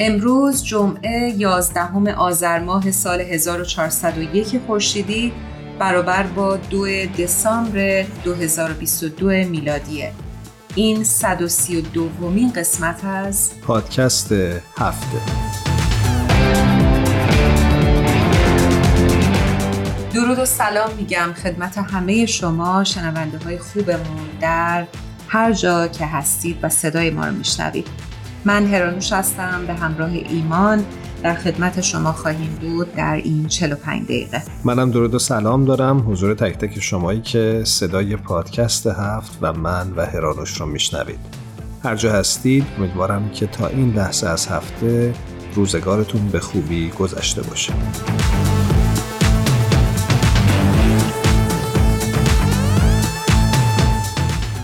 امروز جمعه 11 آذر ماه سال 1401 خورشیدی برابر با دو دسامبر 2022 میلادیه. این 132 دومین قسمت از پادکست هفته. درود و سلام میگم خدمت همه شما شنونده های خوبمون در هر جا که هستید و صدای ما رو میشنوید. من هرانوش هستم به همراه ایمان در خدمت شما خواهیم بود در این 45 دقیقه. منم درود و سلام دارم. حضور تک تک شمایی که صدای پادکست هفت و من و هرانوش رو میشنوید. هر جا هستید امیدوارم که تا این لحظه از هفته روزگارتون به خوبی گذشته باشه.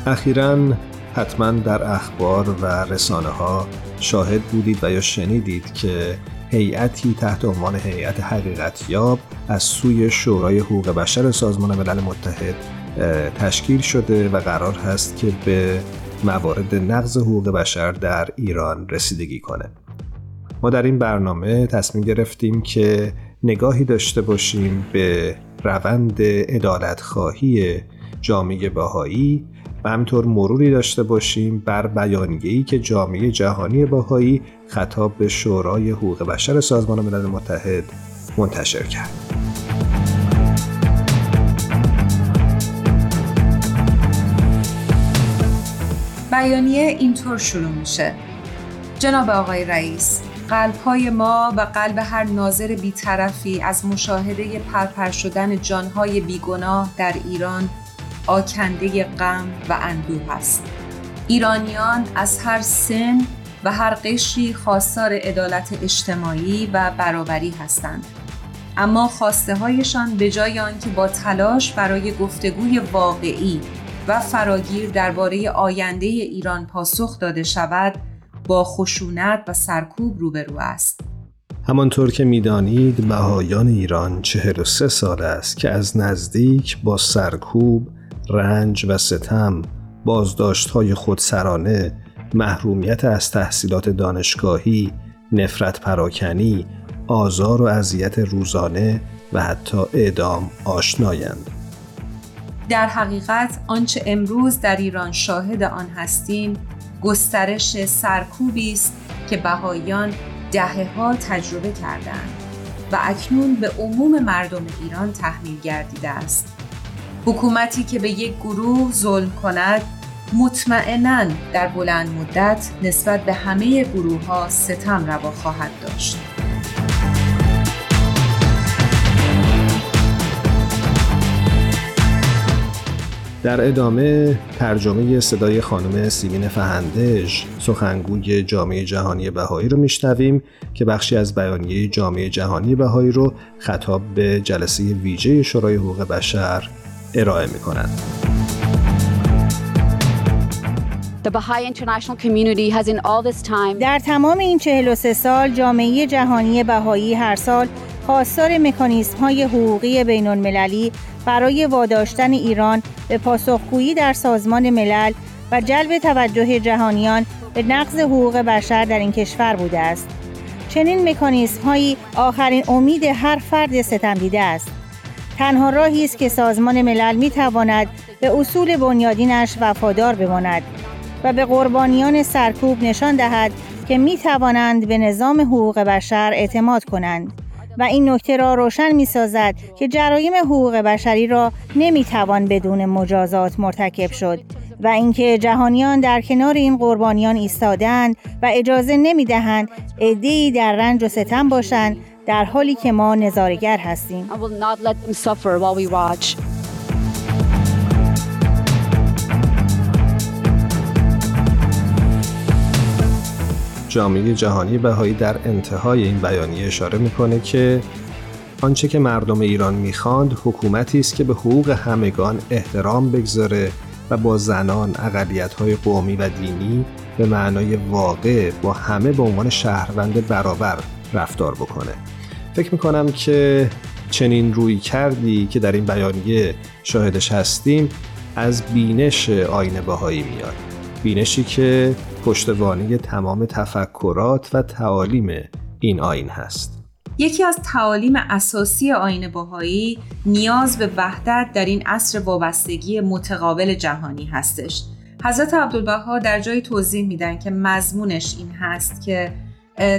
اخیرا حتما در اخبار و رسانه ها شاهد بودید و یا شنیدید که هیئتی تحت عنوان هیئت حقیقت یاب از سوی شورای حقوق بشر سازمان ملل متحد تشکیل شده و قرار هست که به موارد نقض حقوق بشر در ایران رسیدگی کنه. ما در این برنامه تصمیم گرفتیم که نگاهی داشته باشیم به روند ادالت خواهی جامعه بهایی و همینطور مروری داشته باشیم بر بیانیه‌ای که جامعه جهانی باهایی خطاب به شورای حقوق بشر سازمان ملل متحد منتشر کرد. بیانیه اینطور شروع میشه جناب آقای رئیس قلبهای ما و قلب هر ناظر بیطرفی از مشاهده پرپر شدن جانهای بیگناه در ایران آکنده غم و اندوه است ایرانیان از هر سن و هر قشری خواستار عدالت اجتماعی و برابری هستند. اما خواسته هایشان به جای آنکه با تلاش برای گفتگوی واقعی و فراگیر درباره آینده ایران پاسخ داده شود با خشونت و سرکوب روبرو است. همانطور که می‌دانید بهایان ایران 43 سال است که از نزدیک با سرکوب رنج و ستم، بازداشت های خودسرانه، محرومیت از تحصیلات دانشگاهی، نفرت پراکنی، آزار و اذیت روزانه و حتی اعدام آشنایند. در حقیقت آنچه امروز در ایران شاهد آن هستیم گسترش سرکوبی است که بهاییان دهه ها تجربه کردند و اکنون به عموم مردم ایران تحمیل گردیده است. حکومتی که به یک گروه ظلم کند مطمئنا در بلند مدت نسبت به همه گروه ها ستم روا خواهد داشت. در ادامه ترجمه صدای خانم سیمین فهندج سخنگوی جامعه جهانی بهایی رو میشنویم که بخشی از بیانیه جامعه جهانی بهایی رو خطاب به جلسه ویژه شورای حقوق بشر ارائه می کنند. در تمام این 43 سال جامعه جهانی بهایی هر سال خواستار مکانیزم های حقوقی بین المللی برای واداشتن ایران به پاسخگویی در سازمان ملل و جلب توجه جهانیان به نقض حقوق بشر در این کشور بوده است. چنین مکانیزم هایی آخرین امید هر فرد ستم دیده است. تنها راهی است که سازمان ملل می تواند به اصول بنیادینش وفادار بماند و به قربانیان سرکوب نشان دهد که می توانند به نظام حقوق بشر اعتماد کنند و این نکته را روشن می سازد که جرایم حقوق بشری را نمی توان بدون مجازات مرتکب شد و اینکه جهانیان در کنار این قربانیان ایستادند و اجازه نمی دهند عدهای در رنج و ستم باشند در حالی که ما نظارگر هستیم. جامعه جهانی بهایی در انتهای این بیانیه اشاره می‌کنه که آنچه که مردم ایران می‌خواند حکومتی است که به حقوق همگان احترام بگذاره و با زنان، اقلیت‌های قومی و دینی به معنای واقع با همه به عنوان شهروند برابر رفتار بکنه. فکر می‌کنم که چنین روی کردی که در این بیانیه شاهدش هستیم از بینش آین بهایی میاد. بینشی که پشتوانه تمام تفکرات و تعالیم این آین هست. یکی از تعالیم اساسی آین باهایی نیاز به وحدت در این عصر وابستگی متقابل جهانی هستش. حضرت عبدالبها در جای توضیح میدن که مضمونش این هست که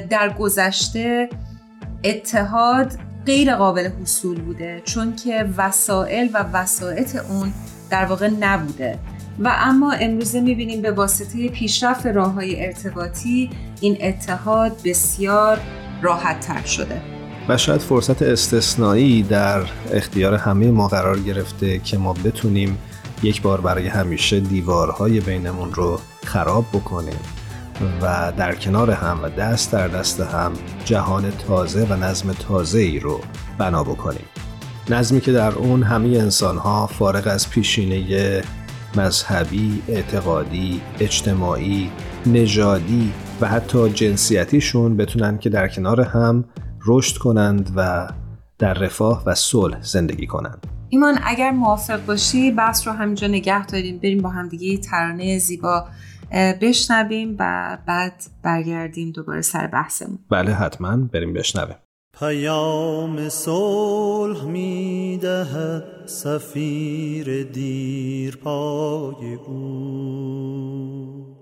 در گذشته اتحاد غیر قابل حصول بوده چون که وسایل و وسایط اون در واقع نبوده. و اما امروزه می‌بینیم به واسطه پیشرفت راه های ارتباطی این اتحاد بسیار راحت تر شده. و شاید فرصت استثنایی در اختیار همه ما قرار گرفته که ما بتونیم یک بار برای همیشه دیوارهای بینمون رو خراب بکنیم. و در کنار هم و دست در دست هم جهان تازه و نظم تازه ای رو بنا بکنیم نظمی که در اون همه انسان ها فارغ از پیشینه مذهبی، اعتقادی، اجتماعی، نژادی و حتی جنسیتیشون بتونن که در کنار هم رشد کنند و در رفاه و صلح زندگی کنند. ایمان اگر موافق باشی بحث رو همینجا نگه داریم بریم با هم دیگه ترانه زیبا بشنویم و بعد برگردیم دوباره سر بحثمون. بله حتما بریم بشنویم. پیام صلح می‌دهد سفیر دیر پای او.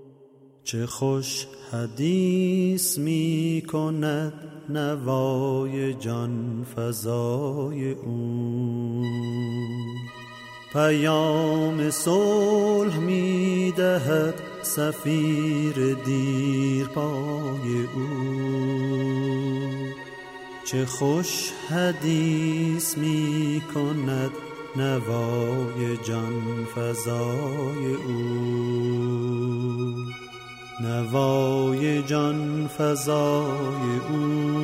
چه خوش حدیث می کند نوای جان فضای او. پیام صلح می دهد سفیر دیر پای او. چه خوش حدیث می کند نوای جان فضای او. نوای جان فضای او.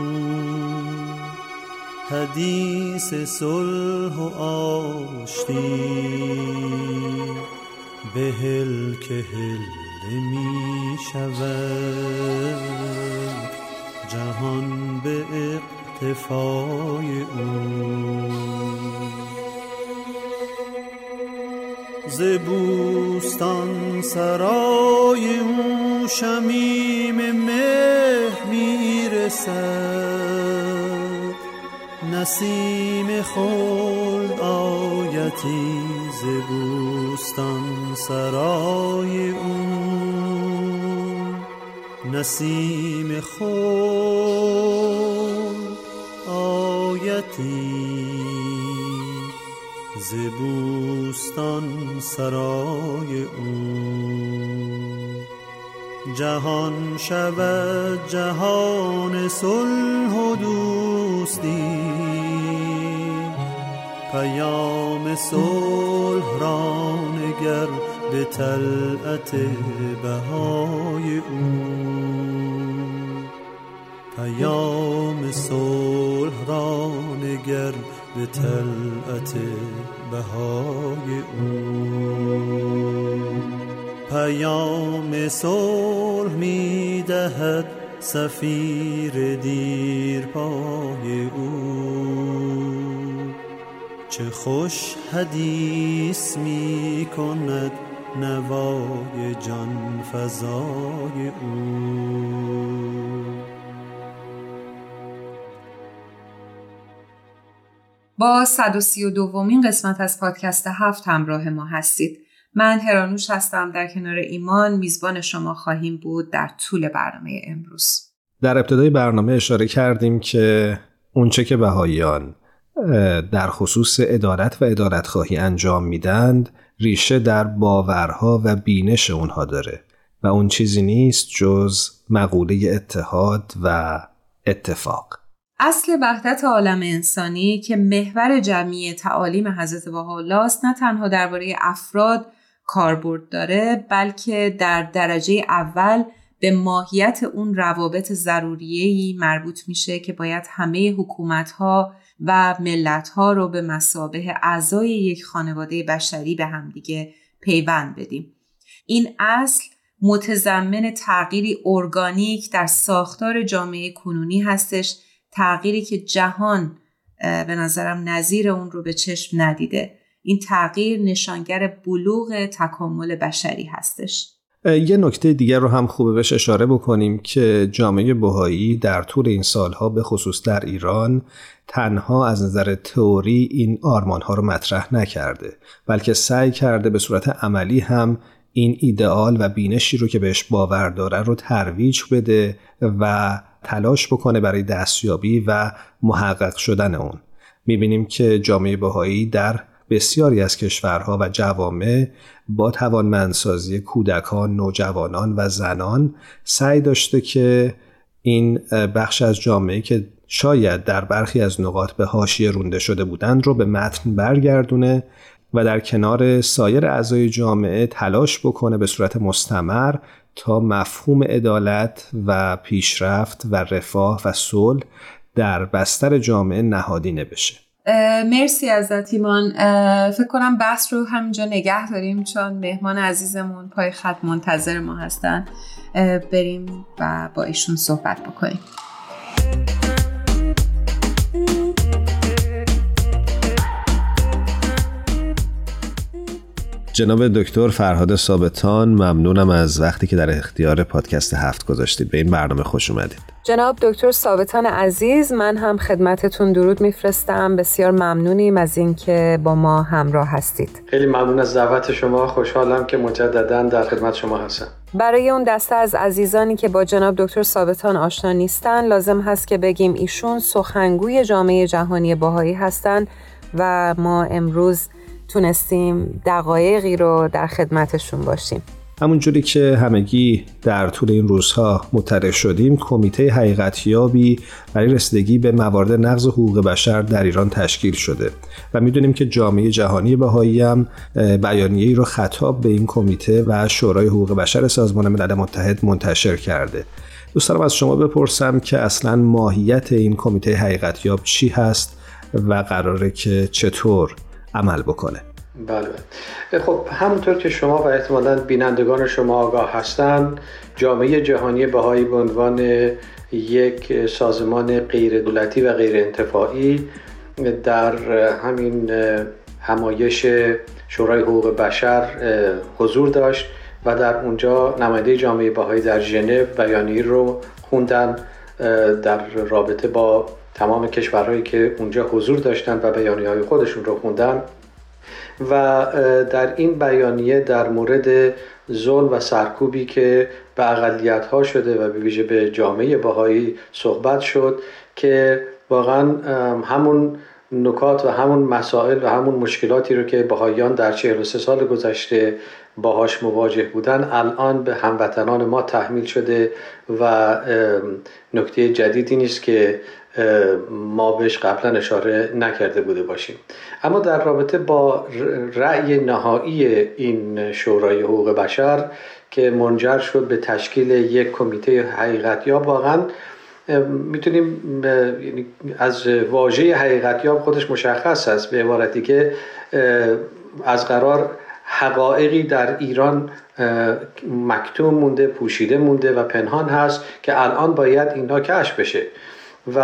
حدیث صلح و آشتی. بهل که هل می شود جهان به اقتفای او. ز سرای او شمیم مه می‌رسد. نسیم خلد آیتی ز سرای او. نسیم خلد آیتی زبوستان سرای او. جهان شود جهان صلح و دوستی پیام صلح را نگر به طلعت بهای او. پیام صلح را نگر به طلعت بهای او. پیام صلح می دهد سفیر دیر پای او. چه خوش حدیث می کند نوای جان فضای او. با 132 دومین قسمت از پادکست هفت همراه ما هستید. من هرانوش هستم. در کنار ایمان میزبان شما خواهیم بود در طول برنامه امروز. در ابتدای برنامه اشاره کردیم که اونچه که بهاییان در خصوص ادارت و ادارت خواهی انجام میدند ریشه در باورها و بینش اونها داره و اون چیزی نیست جز مقوله اتحاد و اتفاق. اصل وحدت عالم انسانی که محور جمعی تعالیم حضرت بهاءالله است نه تنها درباره افراد کاربرد داره بلکه در درجه اول به ماهیت اون روابط ضروریهی مربوط میشه که باید همه حکومت ها و ملت ها رو به مسابه اعضای یک خانواده بشری به همدیگه پیوند بدیم. این اصل متضمن تغییری ارگانیک در ساختار جامعه کنونی هستش تغییری که جهان به نظرم نظیر اون رو به چشم ندیده این تغییر نشانگر بلوغ تکامل بشری هستش یه نکته دیگر رو هم خوبه بهش اشاره بکنیم که جامعه بهایی در طول این سالها به خصوص در ایران تنها از نظر تئوری این آرمان ها رو مطرح نکرده بلکه سعی کرده به صورت عملی هم این ایدئال و بینشی رو که بهش باور داره رو ترویج بده و تلاش بکنه برای دستیابی و محقق شدن اون. می‌بینیم که جامعه بهایی در بسیاری از کشورها و جوامع با توانمندسازی کودکان، نوجوانان و زنان سعی داشته که این بخش از جامعه که شاید در برخی از نقاط به حاشیه رونده شده بودند رو به متن برگردونه و در کنار سایر اعضای جامعه تلاش بکنه به صورت مستمر تا مفهوم عدالت و پیشرفت و رفاه و صلح در بستر جامعه نهادینه بشه. مرسی ازت ایمان. فکر کنم بحث رو همینجا نگه داریم چون مهمان عزیزمون پای خط منتظر ما هستن. بریم و با ایشون صحبت بکنیم. جناب دکتر فرهاد ثابتان ممنونم از وقتی که در اختیار پادکست هفت گذاشتید. به این برنامه خوش اومدید. جناب دکتر ثابتان عزیز من هم خدمتتون درود میفرستم. بسیار ممنونیم از اینکه با ما همراه هستید. خیلی ممنون از دعوت شما. خوشحالم که مجددا در خدمت شما هستم. برای اون دسته از عزیزانی که با جناب دکتر ثابتان آشنا نیستن لازم هست که بگیم ایشون سخنگوی جامعه جهانی باهایی هستند و ما امروز تونستیم دقایقی رو در خدمتشون باشیم. همونجوری که همگی در طول این روزها مطرح شدیم کمیته حقیقتیابی برای رسیدگی به موارد نقض حقوق بشر در ایران تشکیل شده و می‌دونیم که جامعه جهانی بهایی هم بیانیه ای رو خطاب به این کمیته و شورای حقوق بشر سازمان ملل متحد منتشر کرده. دوست دارم از شما بپرسم که اصلا ماهیت این کمیته حقیقتیاب چی هست و قراره که چطور عمل بکنه. بله. خب همونطور که شما و احتمالا بینندگان شما آگاه هستند جامعه جهانی بهایی به عنوان یک سازمان غیر دولتی و غیر انتفاعی در همین همایش شورای حقوق بشر حضور داشت و در اونجا نماینده جامعه بهایی در ژنو بیانیه رو خوندن در رابطه با تمام کشورهایی که اونجا حضور داشتن و بیانیه های خودشون رو خوندن و در این بیانیه در مورد ظلم و سرکوبی که به اقلیت ها شده و به ویژه به جامعه باهایی صحبت شد که واقعا همون نکات و همون مسائل و همون مشکلاتی رو که بهاییان در 43 سال گذشته باهاش مواجه بودن الان به هموطنان ما تحمیل شده و نکته جدیدی نیست که ما بهش قبلا اشاره نکرده بوده باشیم. اما در رابطه با رأی نهایی این شورای حقوق بشر که منجر شد به تشکیل یک کمیته حقیقتیاب واقعا می‌تونیم یعنی از واژه حقیقتیاب خودش مشخص است به عبارتی که از قرار حقایقی در ایران مکتوم مونده پوشیده مونده و پنهان هست که الان باید اینها کشف بشه. و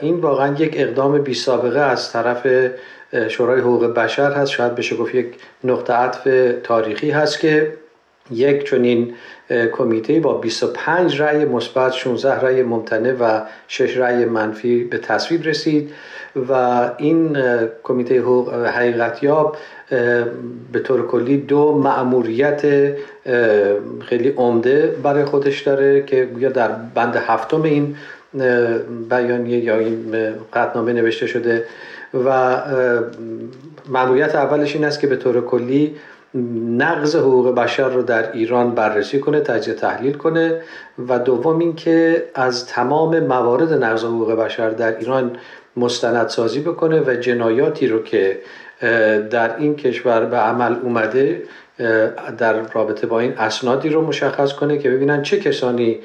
این واقعا یک اقدام بی سابقه از طرف شورای حقوق بشر هست. شاید بشه گفت یک نقطه عطف تاریخی هست که یک چنین کمیته با 25 رأی مثبت 16 رأی ممتنع و 6 رأی منفی به تصویب رسید و این کمیته حقوق حقیقتیاب به طور کلی دو مأموریت خیلی عمده برای خودش داره که گویا در بند هفتم این بیانیه یا این قطنامه نوشته شده و مأموریت اولش این است که به طور کلی نقض حقوق بشر رو در ایران بررسی کنه تجزیه تحلیل کنه و دوم اینکه از تمام موارد نقض حقوق بشر در ایران مستندسازی بکنه و جنایاتی رو که در این کشور به عمل اومده در رابطه با این اسنادی رو مشخص کنه که ببینن چه کسانی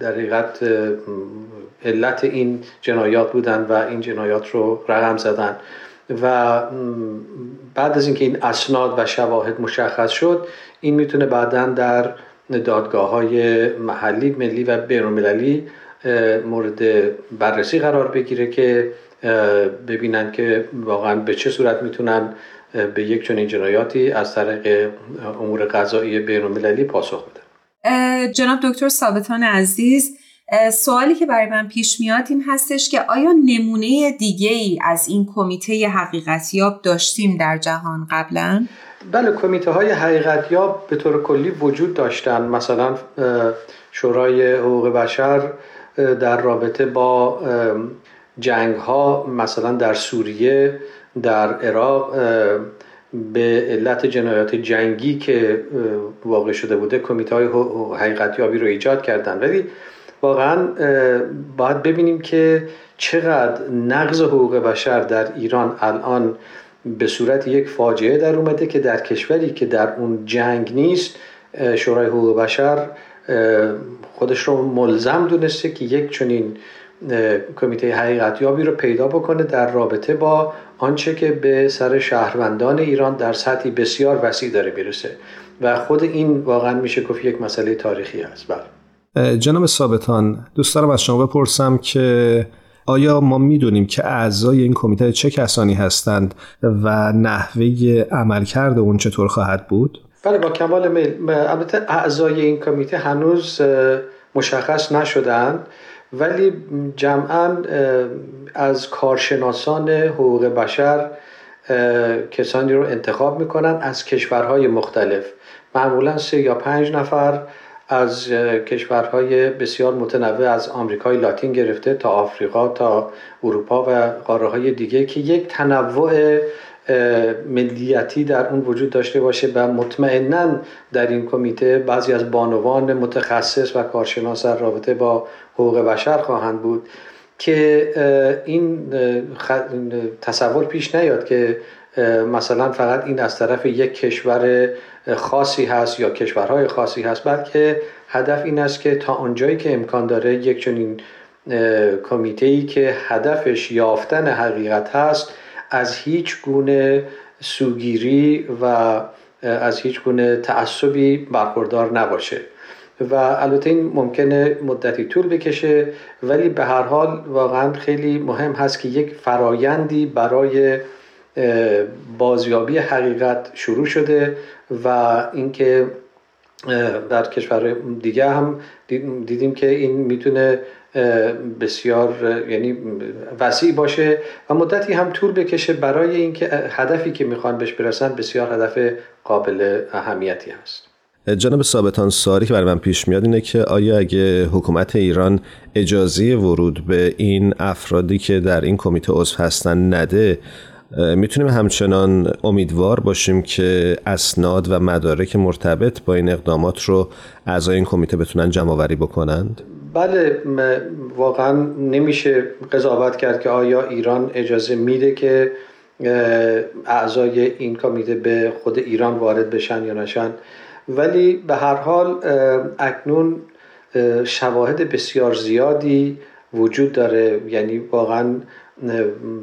در حقیقت علت این جنایات بودن و این جنایات رو رقم زدن. و بعد از اینکه این اسناد و شواهد مشخص شد این می‌تونه بعدا در دادگاه های محلی ملی و بینالمللی مورد بررسی قرار بگیره که ببینن که واقعا به چه صورت می‌تونن به یک چنین جنایاتی از طریق امور قضایی بینالمللی پاسخ بدن. جناب دکتر ثابتان عزیز سوالی که برای من پیش میاد این هستش که آیا نمونه دیگه ای از این کمیته حقیقتیاب داشتیم در جهان قبلا؟ بله کمیته های حقیقتیاب به طور کلی وجود داشتن مثلا شورای حقوق بشر در رابطه با جنگ ها مثلا در سوریه در عراق به علت جنایات جنگی که واقع شده بوده کمیته های حقیقتیابی رو ایجاد کردن. ولی واقعا باید ببینیم که چقدر نقض حقوق بشر در ایران الان به صورت یک فاجعه در اومده که در کشوری که در اون جنگ نیست شورای حقوق بشر خودش رو ملزم دونسته که یک چنین کمیته حقیقتیابی رو پیدا بکنه در رابطه با آنچه که به سر شهروندان ایران در سطحی بسیار وسیع داره می‌رسه و خود این واقعا میشه گفت یک مسئله تاریخی است. بله. جناب ثابتان دوست دارم از شما بپرسم که آیا ما می‌دونیم که اعضای این کمیته چه کسانی هستند و نحوه عملکرد اون چطور خواهد بود؟ بله با کمال میل. البته اعضای این کمیته هنوز مشخص نشدند ولی جمعا از کارشناسان حقوق بشر کسانی رو انتخاب می‌کنن از کشورهای مختلف. معمولا سه یا پنج نفر از کشورهای بسیار متنوع از آمریکای لاتین گرفته تا آفریقا تا اروپا و قاره های دیگه که یک تنوع ملیتی در اون وجود داشته باشه و مطمئنا در این کمیته بعضی از بانوان متخصص و کارشناس در رابطه با حقوق بشر خواهند بود که این تصور پیش نیاد که مثلا فقط این از طرف یک کشور خاصی هست یا کشورهای خاصی هست بلکه هدف این است که تا آنجایی که امکان داره یک چنین کمیته ای که هدفش یافتن حقیقت هست از هیچ گونه سوگیری و از هیچ گونه تعصبی برخوردار نباشه. و البته این ممکنه مدتی طول بکشه ولی به هر حال واقعا خیلی مهم هست که یک فرایندی برای بازیابی حقیقت شروع شده و اینکه در کشور دیگه هم دیدیم که این می‌تونه بسیار یعنی وسیع باشه و مدتی هم طول بکشه برای اینکه هدفی که می‌خوان بهش برسن بسیار هدف قابل اهمیتی هست. جناب ثابتان ساری که برای من پیش میاد اینه که آیا اگه حکومت ایران اجازه ورود به این افرادی که در این کمیته عضو هستن نده می‌تونیم همچنان امیدوار باشیم که اسناد و مدارک مرتبط با این اقدامات رو اعضای این کمیته بتونن جمع آوری بکنند؟ بله واقعا نمیشه قضاوت کرد که آیا ایران اجازه میده که اعضای این کمیته به خود ایران وارد بشن یا نشن. ولی به هر حال اکنون شواهد بسیار زیادی وجود داره. یعنی واقعا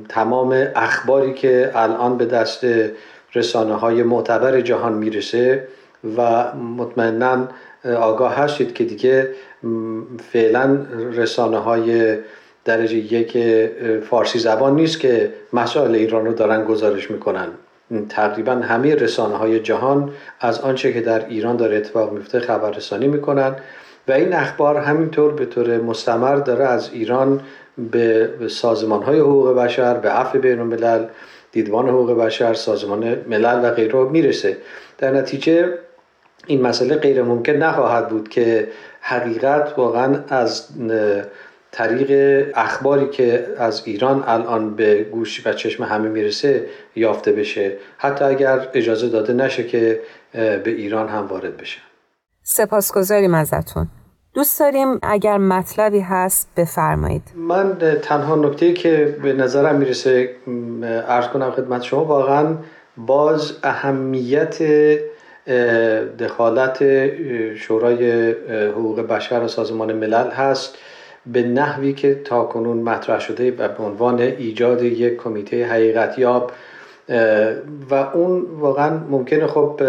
تمام اخباری که الان به دست رسانه های معتبر جهان می‌رسه و مطمئنا آگاه هستید که دیگه فعلا رسانه های درجه یک فارسی زبان نیست که مسائل ایران رو دارن گزارش می‌کنن. تقریبا همه رسانه های جهان از آنچه که در ایران داره اتفاق میفته خبررسانی می‌کنن و این اخبار همینطور به طور مستمر داره از ایران به سازمان های حقوق بشر به عفو بین الملل دیدبان حقوق بشر سازمان ملل و غیره می‌رسه. در نتیجه این مسئله غیر ممکن نخواهد بود که حقیقت واقعا از طریق اخباری که از ایران الان به گوش و چشم همه می‌رسه یافته بشه. حتی اگر اجازه داده نشه که به ایران هم وارد بشه. سپاسگزاریم ازتون. دوست داریم اگر مطلبی هست بفرمایید. من تنها نکته که به نظرم می‌رسه ارز کنم خدمت شما واقعا باز اهمیت دخالت شورای حقوق بشر و سازمان ملل هست. به نحوی که تا کنون مطرح شده و به عنوان ایجاد یک کمیته حقیقتیاب و اون واقعا ممکنه خب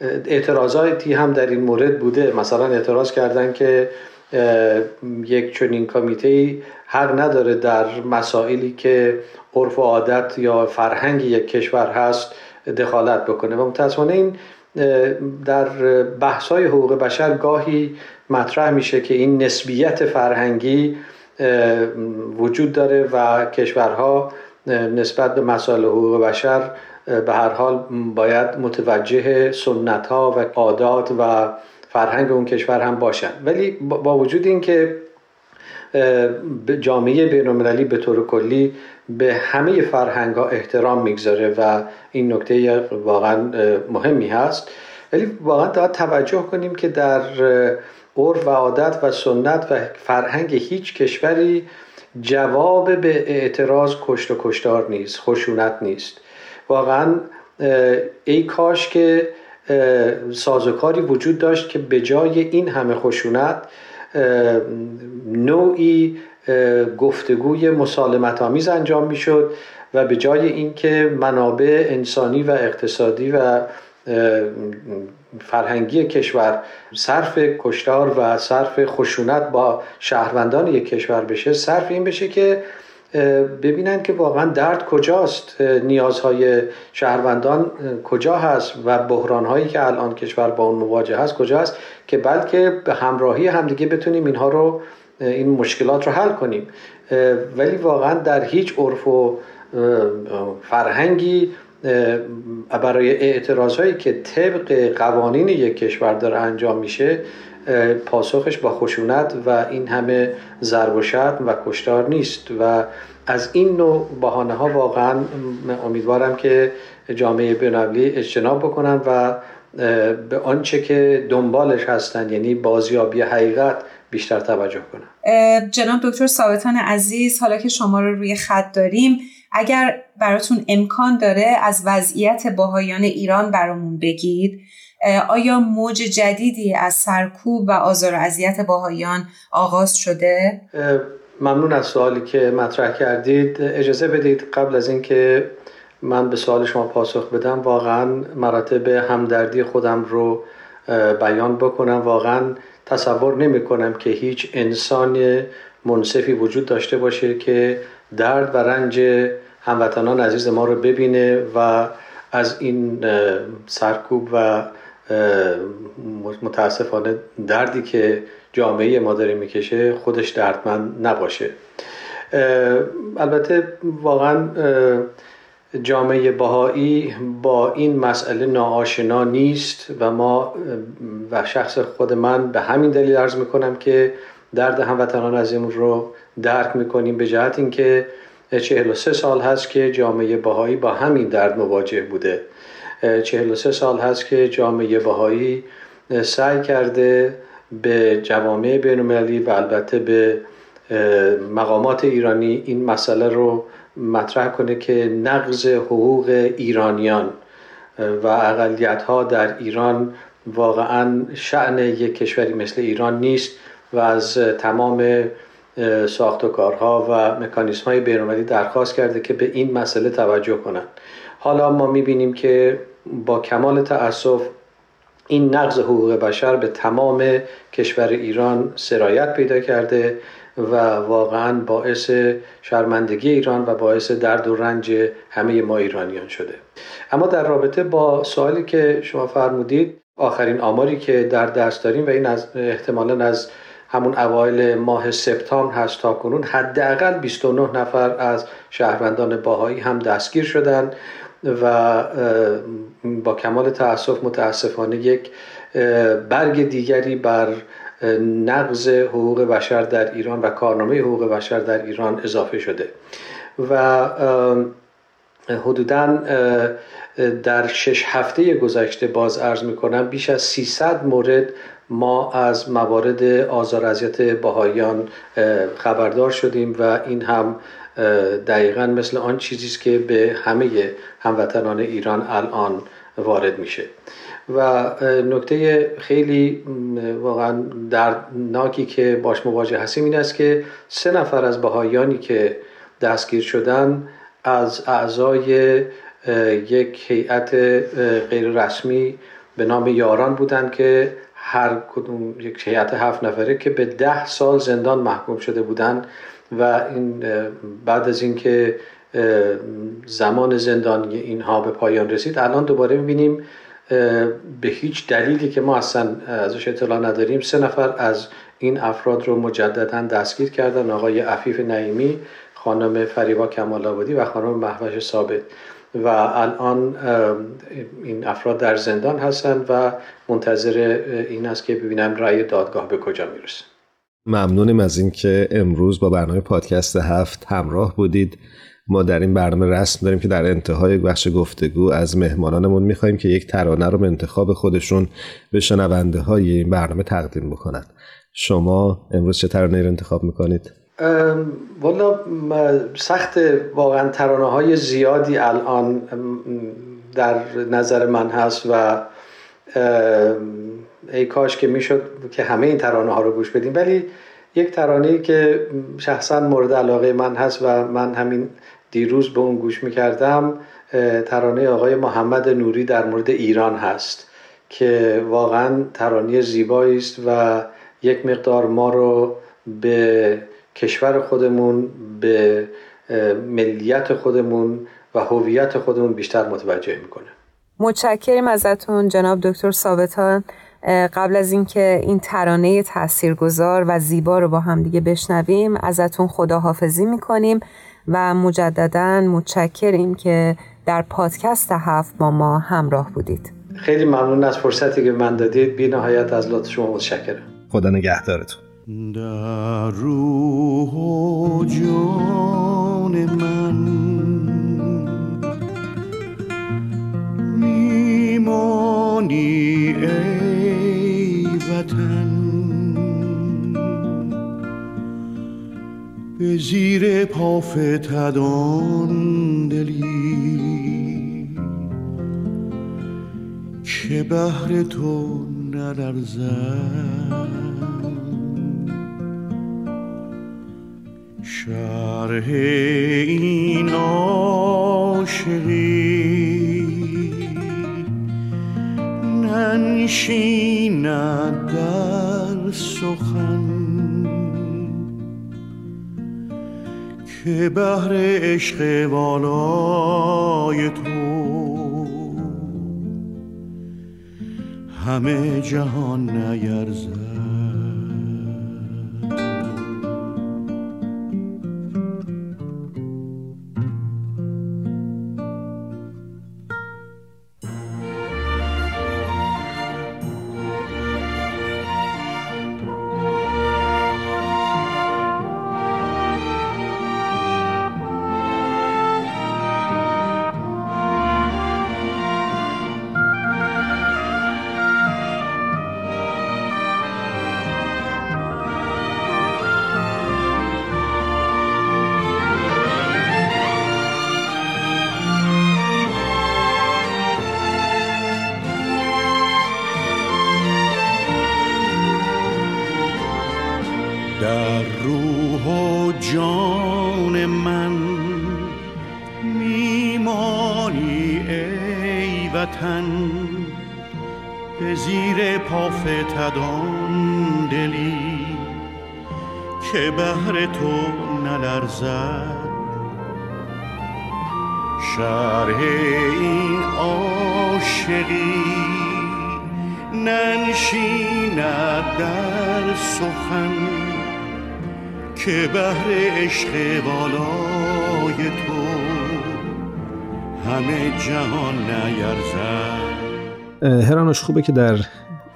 اعتراضاتی هم در این مورد بوده. مثلا اعتراض کردن که یک چنین کمیته حق نداره در مسائلی که عرف و عادت یا فرهنگ یک کشور هست دخالت بکنه. و متاسفانه این در بحث های حقوق بشر گاهی مطرح میشه که این نسبیت فرهنگی وجود داره و کشورها نسبت به مسائل حقوق بشر به هر حال باید متوجه سنت ها و عادات و فرهنگ اون کشور هم باشن. ولی با وجود اینکه جامعه بینالمللی به طور کلی به همه فرهنگ ها احترام می‌گذاره و این نکته واقعا مهمی هست. ولی واقعا باید توجه کنیم که در عرف و عادت و سنت و فرهنگ هیچ کشوری جواب به اعتراض کشت و کشتار نیست خشونت نیست. واقعا ای کاش که سازوکاری وجود داشت که به جای این همه خشونت نوعی گفتگوی مسالمت آمیز انجام می‌شد و به جای اینکه منابع انسانی و اقتصادی و فرهنگی کشور صرف کشتار و صرف خشونت با شهروندان یک کشور بشه صرف این بشه که ببینن که واقعا درد کجاست. نیازهای شهروندان کجا هست و بحرانهایی که الان کشور با اون مواجه هست کجا هست که بلکه به همراهی همدیگه بتونیم اینها رو این مشکلات رو حل کنیم. ولی واقعا در هیچ عرف و فرهنگی برای اعتراض هایی که طبق قوانین یک کشور داره انجام میشه پاسخش با خشونت و این همه ضرب و شتم و کشتار نیست. و از این نوع بحانه ها واقعا امیدوارم که جامعه بینالمللی اجتناب بکنن و به آنچه که دنبالش هستن یعنی بازیابی حقیقت بیشتر توجه کنن. جناب دکتر ثابتان عزیز حالا که شما رو روی خط داریم اگر براتون امکان داره از وضعیت باهایان ایران برامون بگید. آیا موج جدیدی از سرکوب و آزار و اذیت باهایان آغاز شده؟ ممنون از سوالی که مطرح کردید. اجازه بدید قبل از اینکه من به سوال شما پاسخ بدم واقعا مراتب همدردی خودم رو بیان بکنم. واقعا تصور نمی کنم که هیچ انسان منصفی وجود داشته باشه که درد و رنج هموطنان عزیز ما رو ببینه و از این سرکوب و متاسفانه دردی که جامعه ما داره می‌کشه خودش دردمند نباشه. البته واقعا جامعه بهایی با این مسئله ناآشنا نیست و ما و شخص خود من به همین دلیل عرض می‌کنم که درد هموطنان عزیزمون رو درک می‌کنیم به جهت اینکه 43 سال هست که جامعه بهایی با همین درد مواجه بوده. 43 سال هست که جامعه بهایی سعی کرده به جوامع بینالمللی و البته به مقامات ایرانی این مسئله رو مطرح کنه که نقض حقوق ایرانیان و اقلیت ها در ایران واقعا شعن یک کشوری مثل ایران نیست و از تمام ساخت و کارها و مکانیسم های بینالمللی درخواست کرده که به این مسئله توجه کنند. حالا ما می‌بینیم که با کمال تأسف این نقض حقوق بشر به تمام کشور ایران سرایت پیدا کرده و واقعا باعث شرمندگی ایران و باعث درد و رنج همه ما ایرانیان شده. اما در رابطه با سوالی که شما فرمودید آخرین آماری که در دست داریم و این از احتمالا از همون اوایل ماه سپتامبر هست تا کنون حداقل 29 نفر از شهروندان باهایی هم دستگیر شدند و با کمال تاسف متاسفانه یک برگ دیگری بر نقض حقوق بشر در ایران و کارنامه حقوق بشر در ایران اضافه شده و حدودا در شش هفته گذشته باز ارز می‌کنم بیش از 300 مورد ما از موارد آزار اذیت باهایان خبردار شدیم و این هم دقیقا مثل آن چیزی است که به همه هموطنان ایران الان وارد میشه. و نکته خیلی واقعا دردناکی که باش مواجه هستیم این است که سه نفر از بهایانی که دستگیر شدن از اعضای یک هیئت غیر رسمی به نام یاران بودند که هر کدوم یک هیئت هفت نفره که به ده سال زندان محکوم شده بودند و این بعد از اینکه زمان زندانی اینها به پایان رسید الان دوباره می‌بینیم به هیچ دلیلی که ما اصلا ازش اطلاع نداریم سه نفر از این افراد رو مجددا دستگیر کردن آقای عفیف نعیمی خانم فریبا کمال آبادی و خانم محوش ثابت. و الان این افراد در زندان هستند و منتظر این است که ببینم رأی دادگاه به کجا می‌رسه. ممنونیم از اینکه امروز با برنامه پادکست هفت همراه بودید. ما در این برنامه رسم داریم که در انتهای بخش گفتگو از مهمانانمون می‌خوایم که یک ترانه رو به انتخاب خودشون به شنونده های این برنامه تقدیم بکنن. شما امروز چه ترانه رو انتخاب می‌کنید؟ والا سخت واقعا ترانه های زیادی الان در نظر من هست و ای کاش که می‌شد که همه این ترانه ها رو گوش بدیم. ولی یک ترانه که شخصا مورد علاقه من هست و من همین دیروز به اون گوش می‌کردم ترانه آقای محمد نوری در مورد ایران هست که واقعا ترانه زیبایی است و یک مقدار ما رو به کشور خودمون به ملیت خودمون و هویت خودمون بیشتر متوجه می‌کنه. متشکریم ازتون جناب دکتر ثابتان قبل از اینکه این ترانه تاثیرگذار و زیبا رو با هم دیگه بشنویم ازتون خداحافظی می‌کنیم و مجددا متشکریم که در پادکست هفت با ما همراه بودید. خیلی ممنون از فرصتی که من دادید. بی نهایت از لطف شما متشکرم. خدا نگهدارتون. در روح و جان من میمانی ای وطن. به زیر پافتدان دلی که بهر تو نلرزد. شرح این عاشقی. ننشیند در سخن که بهر عشق والای تو. همه جهان نیرزد. نلرزد شرح این عاشقی ننشیند در سخن که بهر عشق بالای تو همه جهان نیرزد. هرانوش خوبه که در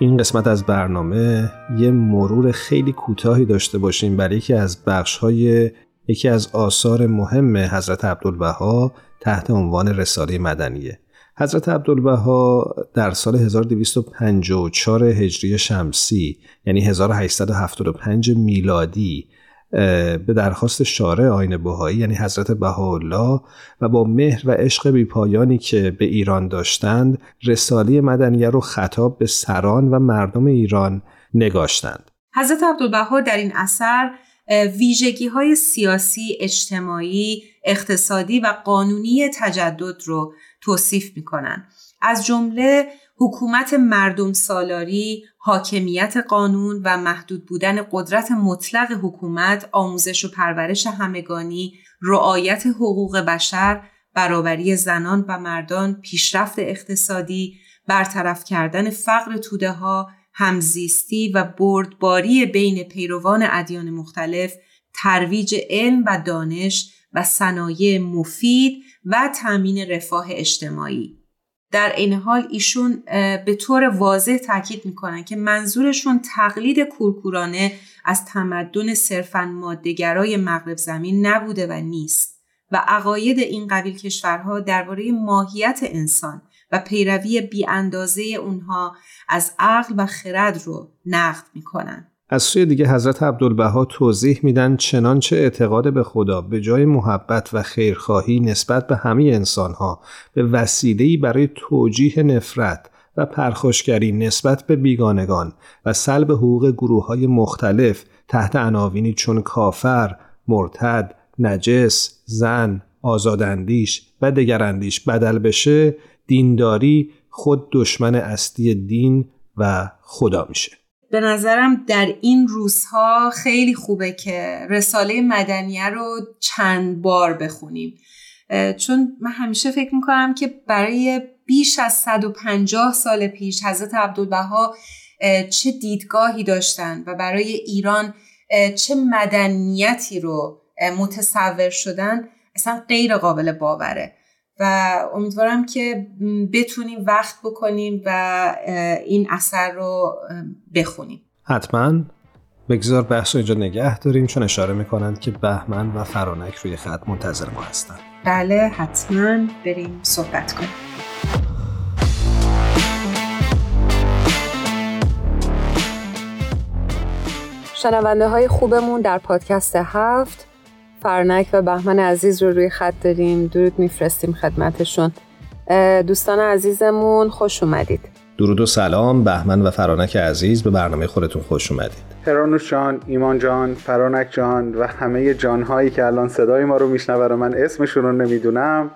این قسمت از برنامه یه مرور خیلی کوتاهی داشته باشیم برای یکی از بخش های یکی از آثار مهم حضرت عبدالبها تحت عنوان رساله مدنیه. حضرت عبدالبها در سال 1254 هجری شمسی یعنی 1875 میلادی به درخواست شارع آین بهایی یعنی حضرت بهاءالله و با مهر و عشق بیپایانی که به ایران داشتند رساله مدنیه رو خطاب به سران و مردم ایران نگاشتند حضرت عبدالبها در این اثر ویژگی های سیاسی، اجتماعی، اقتصادی و قانونی تجدد رو توصیف می‌کنن. از جمله حکومت مردم سالاری، حاکمیت قانون و محدود بودن قدرت مطلق حکومت، آموزش و پرورش همگانی، رعایت حقوق بشر، برابری زنان و مردان، پیشرفت اقتصادی، برطرف کردن فقر توده ها، همزیستی و بردباری بین پیروان ادیان مختلف، ترویج علم و دانش و صنایع مفید و تامین رفاه اجتماعی. در این حال ایشون به طور واضح تاکید می‌کنن که منظورشون تقلید کورکورانه از تمدن صرفا مادهگرای مغرب زمین نبوده و نیست و عقاید این قبیل کشورها درباره ماهیت انسان و پیروی بی اندازه اونها از عقل و خرد رو نقد می‌کنن. از سوی دیگه حضرت عبدالبها توضیح میدن چنانچه اعتقاد به خدا به جای محبت و خیرخواهی نسبت به همه انسانها به وسیله‌ای برای توجیه نفرت و پرخوشگری نسبت به بیگانگان و سلب حقوق گروه های مختلف تحت عناوینی چون کافر، مرتد، نجس، زن، آزاداندیش و دگراندیش بدل بشه دینداری خود دشمن اصلی دین و خدا میشه. به نظرم در این روزها خیلی خوبه که رساله مدنیه رو چند بار بخونیم. چون من همیشه فکر می‌کنم که برای بیش از 150 سال پیش حضرت عبدالبها چه دیدگاهی داشتن و برای ایران چه مدنیتی رو متصور شدن اصلا غیر قابل باوره. و امیدوارم که بتونیم وقت بکنیم و این اثر رو بخونیم. حتما. بگذار بحث رو اینجا نگه داریم چون اشاره می‌کنند که بهمن و فرانک روی خط منتظر ما هستن. بله حتما بریم صحبت کنیم. شنونده های خوبمون در پادکست هفت. فرنک و بهمن عزیز رو روی خط داریم. درود میفرستیم خدمتشون. دوستان عزیزمون خوش اومدید. درود و سلام. بهمن و فرانک عزیز به برنامه خودتون خوش اومدید. هرانوش جان، ایمان جان، فرانک جان و همه جانهایی که الان صدای ما رو میشنوه و من اسمشون رو نمی‌دونم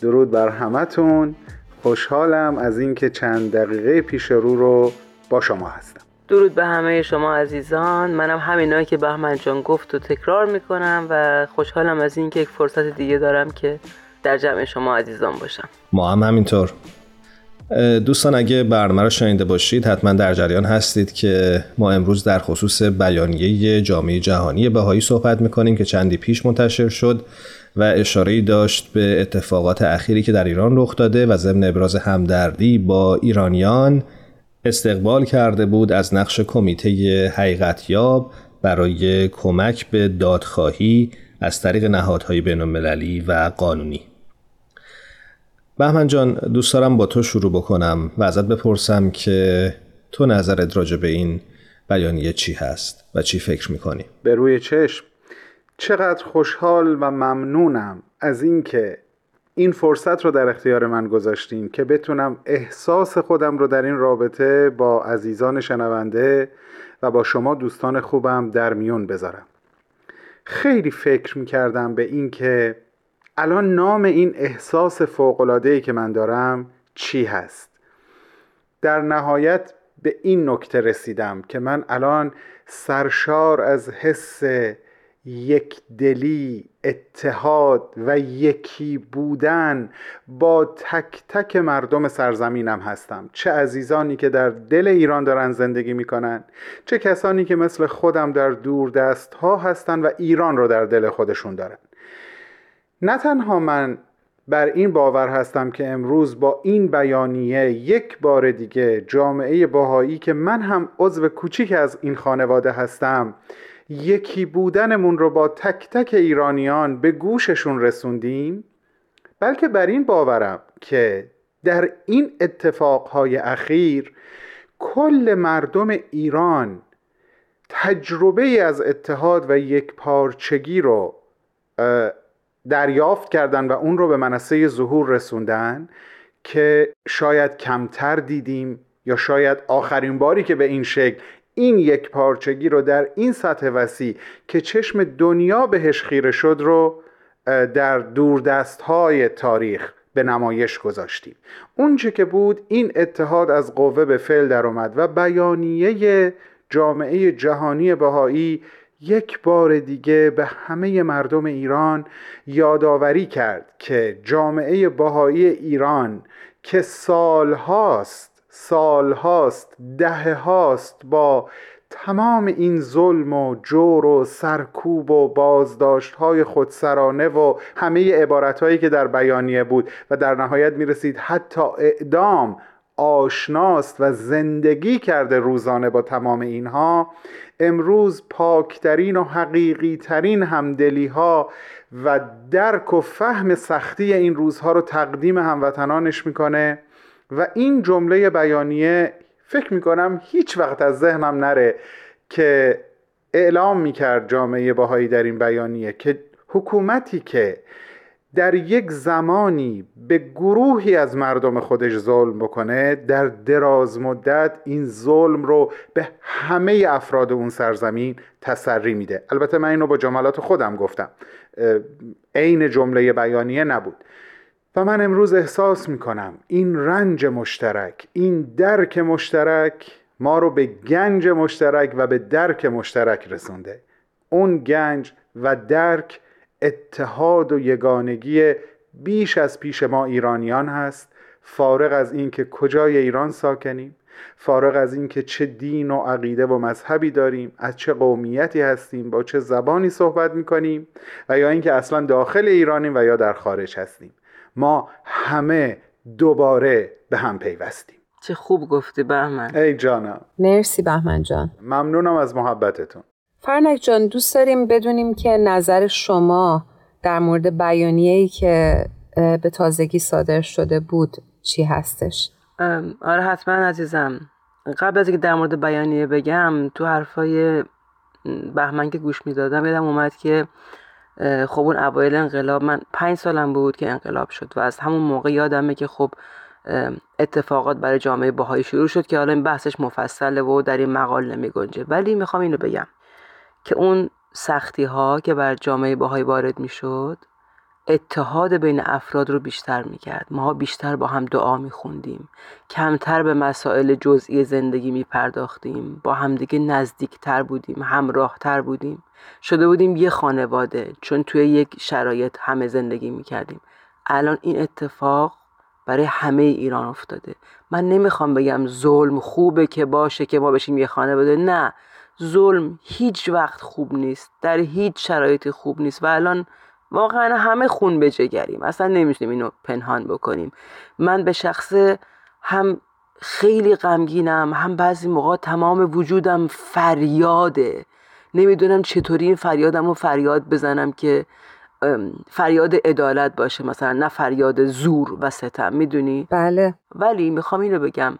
درود بر همتون. خوشحالم از اینکه چند دقیقه پیش رو رو با شما هستم. درود به همه شما عزیزان. منم همینایی که بهمن جان گفت و تکرار می‌کنم و خوشحالم از اینکه یک فرصت دیگه دارم که در جمع شما عزیزان باشم. ما هم همینطور. دوستان اگه برنامه رو شنیده باشید حتما در جریان هستید که ما امروز در خصوص بیانیه جامعه جهانی بهایی صحبت می‌کنیم که چندی پیش منتشر شد و اشاره داشت به اتفاقات اخیری که در ایران رخ داده و ضمن ابراز همدردی با ایرانیان استقبال کرده بود از نقش کمیته حقیقتیاب برای کمک به دادخواهی از طریق نهادهای بین و قانونی بهمن جان دوست دارم با تو شروع بکنم و ازت بپرسم که تو نظرت راجع به این بیانیه چی هست و چی فکر می‌کنی؟ به روی چشم چقدر خوشحال و ممنونم از اینکه این فرصت رو در اختیار من گذاشتین که بتونم احساس خودم رو در این رابطه با عزیزان شنونده و با شما دوستان خوبم در میون بذارم. خیلی فکر می‌کردم به این که الان نام این احساس فوقلادهی که من دارم چی هست. در نهایت به این نکته رسیدم که من الان سرشار از حس یک دلی اتحاد و یکی بودن با تک تک مردم سرزمینم هستم. چه عزیزانی که در دل ایران دارن زندگی می‌کنن چه کسانی که مثل خودم در دور دست ها هستن و ایران رو در دل خودشون دارن. نه تنها من بر این باور هستم که امروز با این بیانیه یک بار دیگه جامعه باهایی که من هم عضو کوچیک از این خانواده هستم یکی بودنمون رو با تک تک ایرانیان به گوششون رسوندیم؟ بلکه بر این باورم که در این اتفاقهای اخیر کل مردم ایران تجربه از اتحاد و یک پارچگی رو دریافت کردن و اون رو به منصه ظهور رسوندن که شاید کمتر دیدیم یا شاید آخرین باری که به این شکل این یک پارچگی رو در این سطح وسیع که چشم دنیا بهش خیره شد رو در دوردست های تاریخ به نمایش گذاشتیم. اونچه که بود این اتحاد از قوه به فعل در اومد و بیانیه جامعه جهانی بهایی یک بار دیگه به همه مردم ایران یادآوری کرد که جامعه بهایی ایران که سالهاست سالهاست ده هاست با تمام این ظلم و جور و سرکوب و بازداشت های خودسرانه و همه عبارت هایی که در بیانیه بود و در نهایت می رسید حتی اعدام آشناست و زندگی کرده روزانه با تمام اینها امروز پاکترین و حقیقی ترین همدلی ها و درک و فهم سختی این روزها رو تقدیم هموطنانش می‌کنه. و این جمله بیانیه فکر می‌کنم هیچ وقت از ذهنم نره که اعلام می‌کرد جامعه باهایی در این بیانیه که حکومتی که در یک زمانی به گروهی از مردم خودش ظلم بکنه در دراز مدت این ظلم رو به همه افراد اون سرزمین تسری میده. البته من اینو با جملات خودم گفتم. عین جمله بیانیه نبود. و من امروز احساس می‌کنم این رنج مشترک این درک مشترک ما رو به گنج مشترک و به درک مشترک رسونده. اون گنج و درک اتحاد و یگانگی بیش از پیش ما ایرانیان هست. فارغ از اینکه کجای ایران ساکنیم فارغ از اینکه چه دین و عقیده و مذهبی داریم از چه قومیتی هستیم با چه زبانی صحبت می‌کنیم و یا اینکه اصلا داخل ایرانیم و یا در خارج هستیم. ما همه دوباره به هم پیوستیم. چه خوب گفتی بهمن. ای جانم مرسی بهمن جان. ممنونم از محبتتون. فرنک جان دوست داریم بدونیم که نظر شما در مورد بیانیه‌ای که به تازگی صادر شده بود چی هستش؟ آره حتما عزیزم. قبل از اینکه در مورد بیانیه بگم تو حرفای بهمن که گوش می‌دادم یادم اومد که خب اون اوایل انقلاب من پنج سالم بود که انقلاب شد و از همون موقع یادمه که خب اتفاقات برای جامعه باهایی شروع شد که حالا این بحثش مفصله و در این مقال نمی گنجه ولی می‌خوام اینو بگم که اون سختی ها که بر جامعه باهایی وارد می‌شد اتحاد بین افراد رو بیشتر می‌کرد. ما بیشتر با هم دعا میخوندیم. کمتر به مسائل جزئی زندگی میپرداختیم. با همدیگه نزدیکتر بودیم همراهتر بودیم. شده بودیم یه خانواده چون توی یک شرایط همه زندگی می‌کردیم. الان این اتفاق برای همه ایران افتاده. من نمی‌خوام بگم ظلم خوبه که باشه که ما بشیم یه خانواده. نه ظلم هیچ وقت خوب نیست. در هیچ شرایطی خوب نیست. و الان واقعا همه خون به جگریم. اصلا نمی‌تونیم اینو پنهان بکنیم. من به شخص هم خیلی غمگینم هم بعضی موقع تمام وجودم فریاده. نمی‌دونم چطوری این فریادم رو فریاد بزنم که فریاد عدالت باشه. مثلا نه فریاد زور و ستم می‌دونی؟ بله. ولی می‌خوام اینو بگم.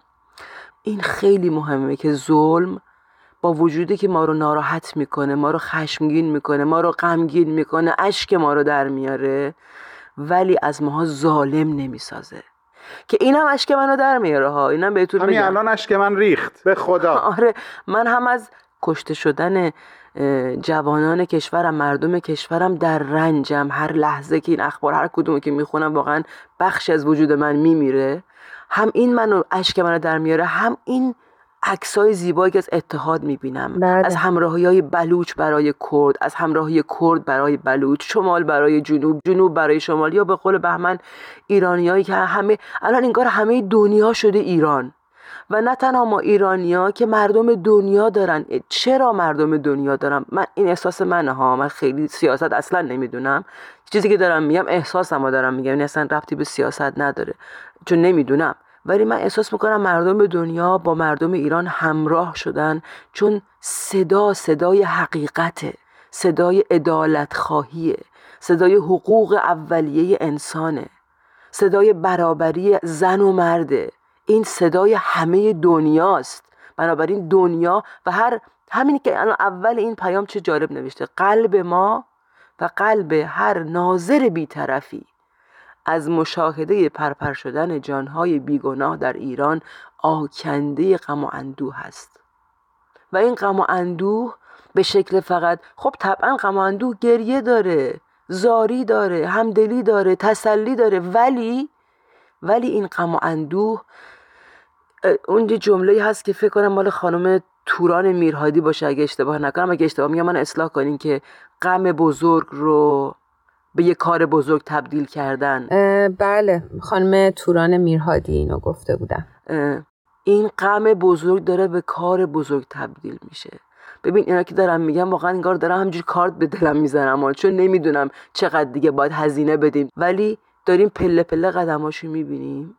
این خیلی مهمه که ظلم با وجودی که ما رو ناراحت می‌کنه ما رو خشمگین می‌کنه ما رو غمگین می‌کنه اشک ما رو در میاره ولی از ماها ظالم نمی‌سازه. که اینم اشک منو در میاره ها اینم بهتون همین الان اشک من ریخت به خدا. آره من هم از کشته شدن جوانان کشورم مردم کشورم در رنجم. هر لحظه که این اخبار هر کدومی که می‌خونم واقعا بخش از وجود من میمیره. هم این منو اشک منو در میاره هم این عکسای زیبایی از اتحاد می‌بینم بله. از همراهی های بلوچ برای کرد از همراهی کرد برای بلوچ شمال برای جنوب جنوب برای شمال یا به قول بهمن ایرانیایی که همه الان انگار همه دنیا شده ایران. و نه تنها ما ایرانیا که مردم دنیا دارن. چرا مردم دنیا دارن؟ من این احساس منه ها. من خیلی سیاست اصلا نمی‌دونم. چیزی که دارم میگم احساسم دارم میگم. این اصلا ربطی به سیاست نداره. چون نمی‌دونم. ولی من احساس می‌کنم مردم دنیا با مردم ایران همراه شدن چون صدا صدای حقیقته صدای ادالت خواهیه صدای حقوق اولیه انسانه صدای برابری زن و مرده. این صدای همه دنیاست. بنابراین دنیا و هر همینی که الان اول این پیام چه جالب نوشته؟ قلب ما و قلب هر ناظر بیطرفی. از مشاهده پرپر شدن جانهای بیگناه در ایران آکنده غم و اندوه هست و این غم و اندوه به شکل فقط خب طبعا غم و اندوه گریه داره زاری داره همدلی داره تسلی داره ولی ولی این غم و اندوه اون جمله هست که فکر کنم مال خانم توران میرهادی باشه اگه اشتباه نکنم اگه اشتباه میگم من اصلاح کنین که غم بزرگ رو به یه کار بزرگ تبدیل کردن؟ بله خانم توران میرهادی اینو گفته بودن این غم بزرگ داره به کار بزرگ تبدیل میشه. ببین اینا که دارم میگم واقعا انگار دارم همجور کارت به دلم می‌زنم چون نمی‌دونم چقدر دیگه باید هزینه بدیم. ولی داریم پله پله قدماشو می‌بینیم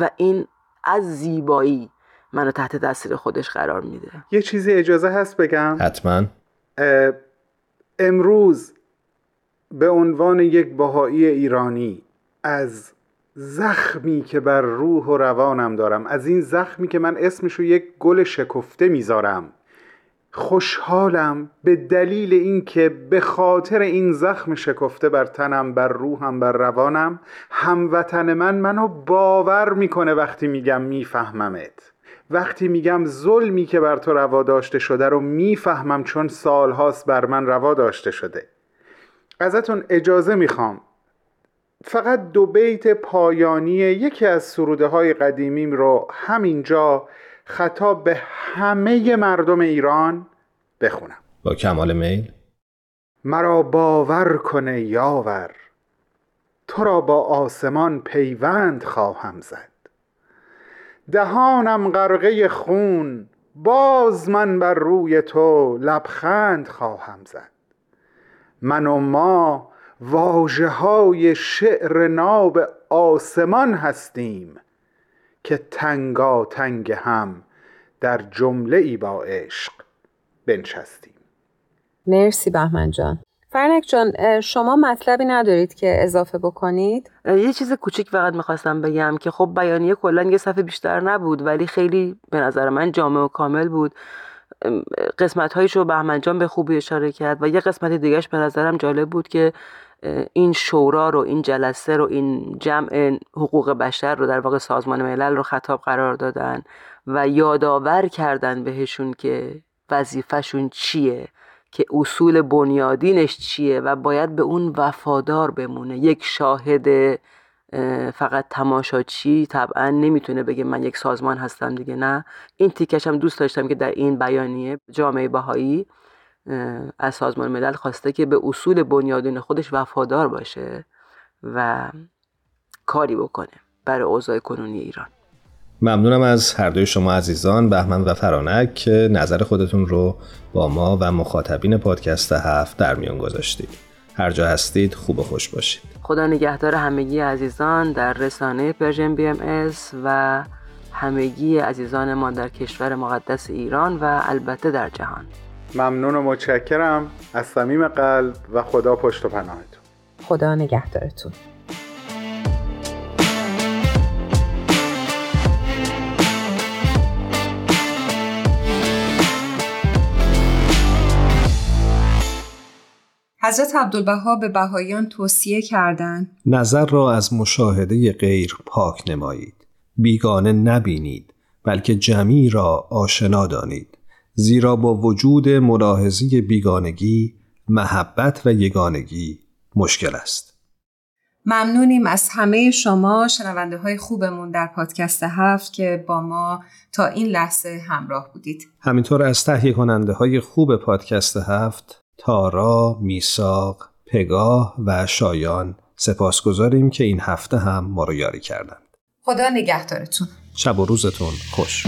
و این از زیبایی منو تحت تاثیر خودش قرار میده. یه چیزی اجازه هست بگم؟ حتما. امروز به عنوان یک بهایی ایرانی از زخمی که بر روح و روانم دارم از این زخمی که من اسمشو یک گل شکفته می‌ذارم خوشحالم به دلیل اینکه به خاطر این زخم شکفته بر تنم بر روحم بر روانم هموطن من منو باور می‌کنه وقتی میگم میفهممت. وقتی میگم ظلمی که بر تو روا داشته شده رو می‌فهمم چون سالهاست بر من روا داشته شده. ازتون اجازه می‌خوام. فقط دو بیت پایانی یکی از سروده های قدیمیم رو همینجا خطاب به همه مردم ایران بخونم. با کمال میل. مرا باور کنه یاور تو را با آسمان پیوند خواهم زد. دهانم غرقه خون باز من بر روی تو لبخند خواهم زد. من و ما واجه های شعر ناب آسمان هستیم که تنگا تنگ هم در جمله ای با عشق بنشستیم. مرسی بهمن جان. فرنک جان شما مطلبی ندارید که اضافه بکنید؟ یه چیز کوچیک فقط می‌خواستم بگم که خب بیانیه کلا یه صفحه بیشتر نبود ولی خیلی به نظر من جامع و کامل بود. قسمت هایشو بهمن جان به خوبی اشاره کرد و یه قسمت دیگهش به نظرم جالب بود که این شورا رو این جلسه رو این جمع حقوق بشر رو در واقع سازمان ملل رو خطاب قرار دادن و یادآور کردن بهشون که وظیفهشون چیه که اصول بنیادینش چیه و باید به اون وفادار بمونه. یک شاهد فقط تماشاچی طبعا نمی‌تونه بگه من یک سازمان هستم دیگه نه. این تیکش هم دوست داشتم که در این بیانیه جامعه بهایی از سازمان ملل خواسته که به اصول بنیادین خودش وفادار باشه و کاری بکنه برای اوضاع کنونی ایران. ممنونم از هر دوی شما عزیزان بهمن و فرانک که نظر خودتون رو با ما و مخاطبین پادکست هفت در میان گذاشتید. هر جا هستید خوب و خوش باشید. خدا نگهدار همگی عزیزان در رسانه پرژن بی ام و همگی عزیزان ما در کشور مقدس ایران و البته در جهان. ممنون و متشکرم. از صمیم قلب و خدا پشت و پناهتون. خدا نگهدارتون. حضرت عبدالبها به بهایان توصیه کردند. نظر را از مشاهده غیر پاک نمایید. بیگانه نبینید بلکه جمعی را آشنا دانید. زیرا با وجود ملاحظی بیگانگی محبت و یگانگی مشکل است. ممنونیم از همه شما شنونده های خوبمون در پادکست هفت که با ما تا این لحظه همراه بودید. همینطور از تهیه کننده های خوب پادکست هفت تارا، میساق، پگاه و شایان سپاس گذاریم که این هفته هم ما رو یاری کردند. خدا نگهدارتون. شب و روزتون خوش.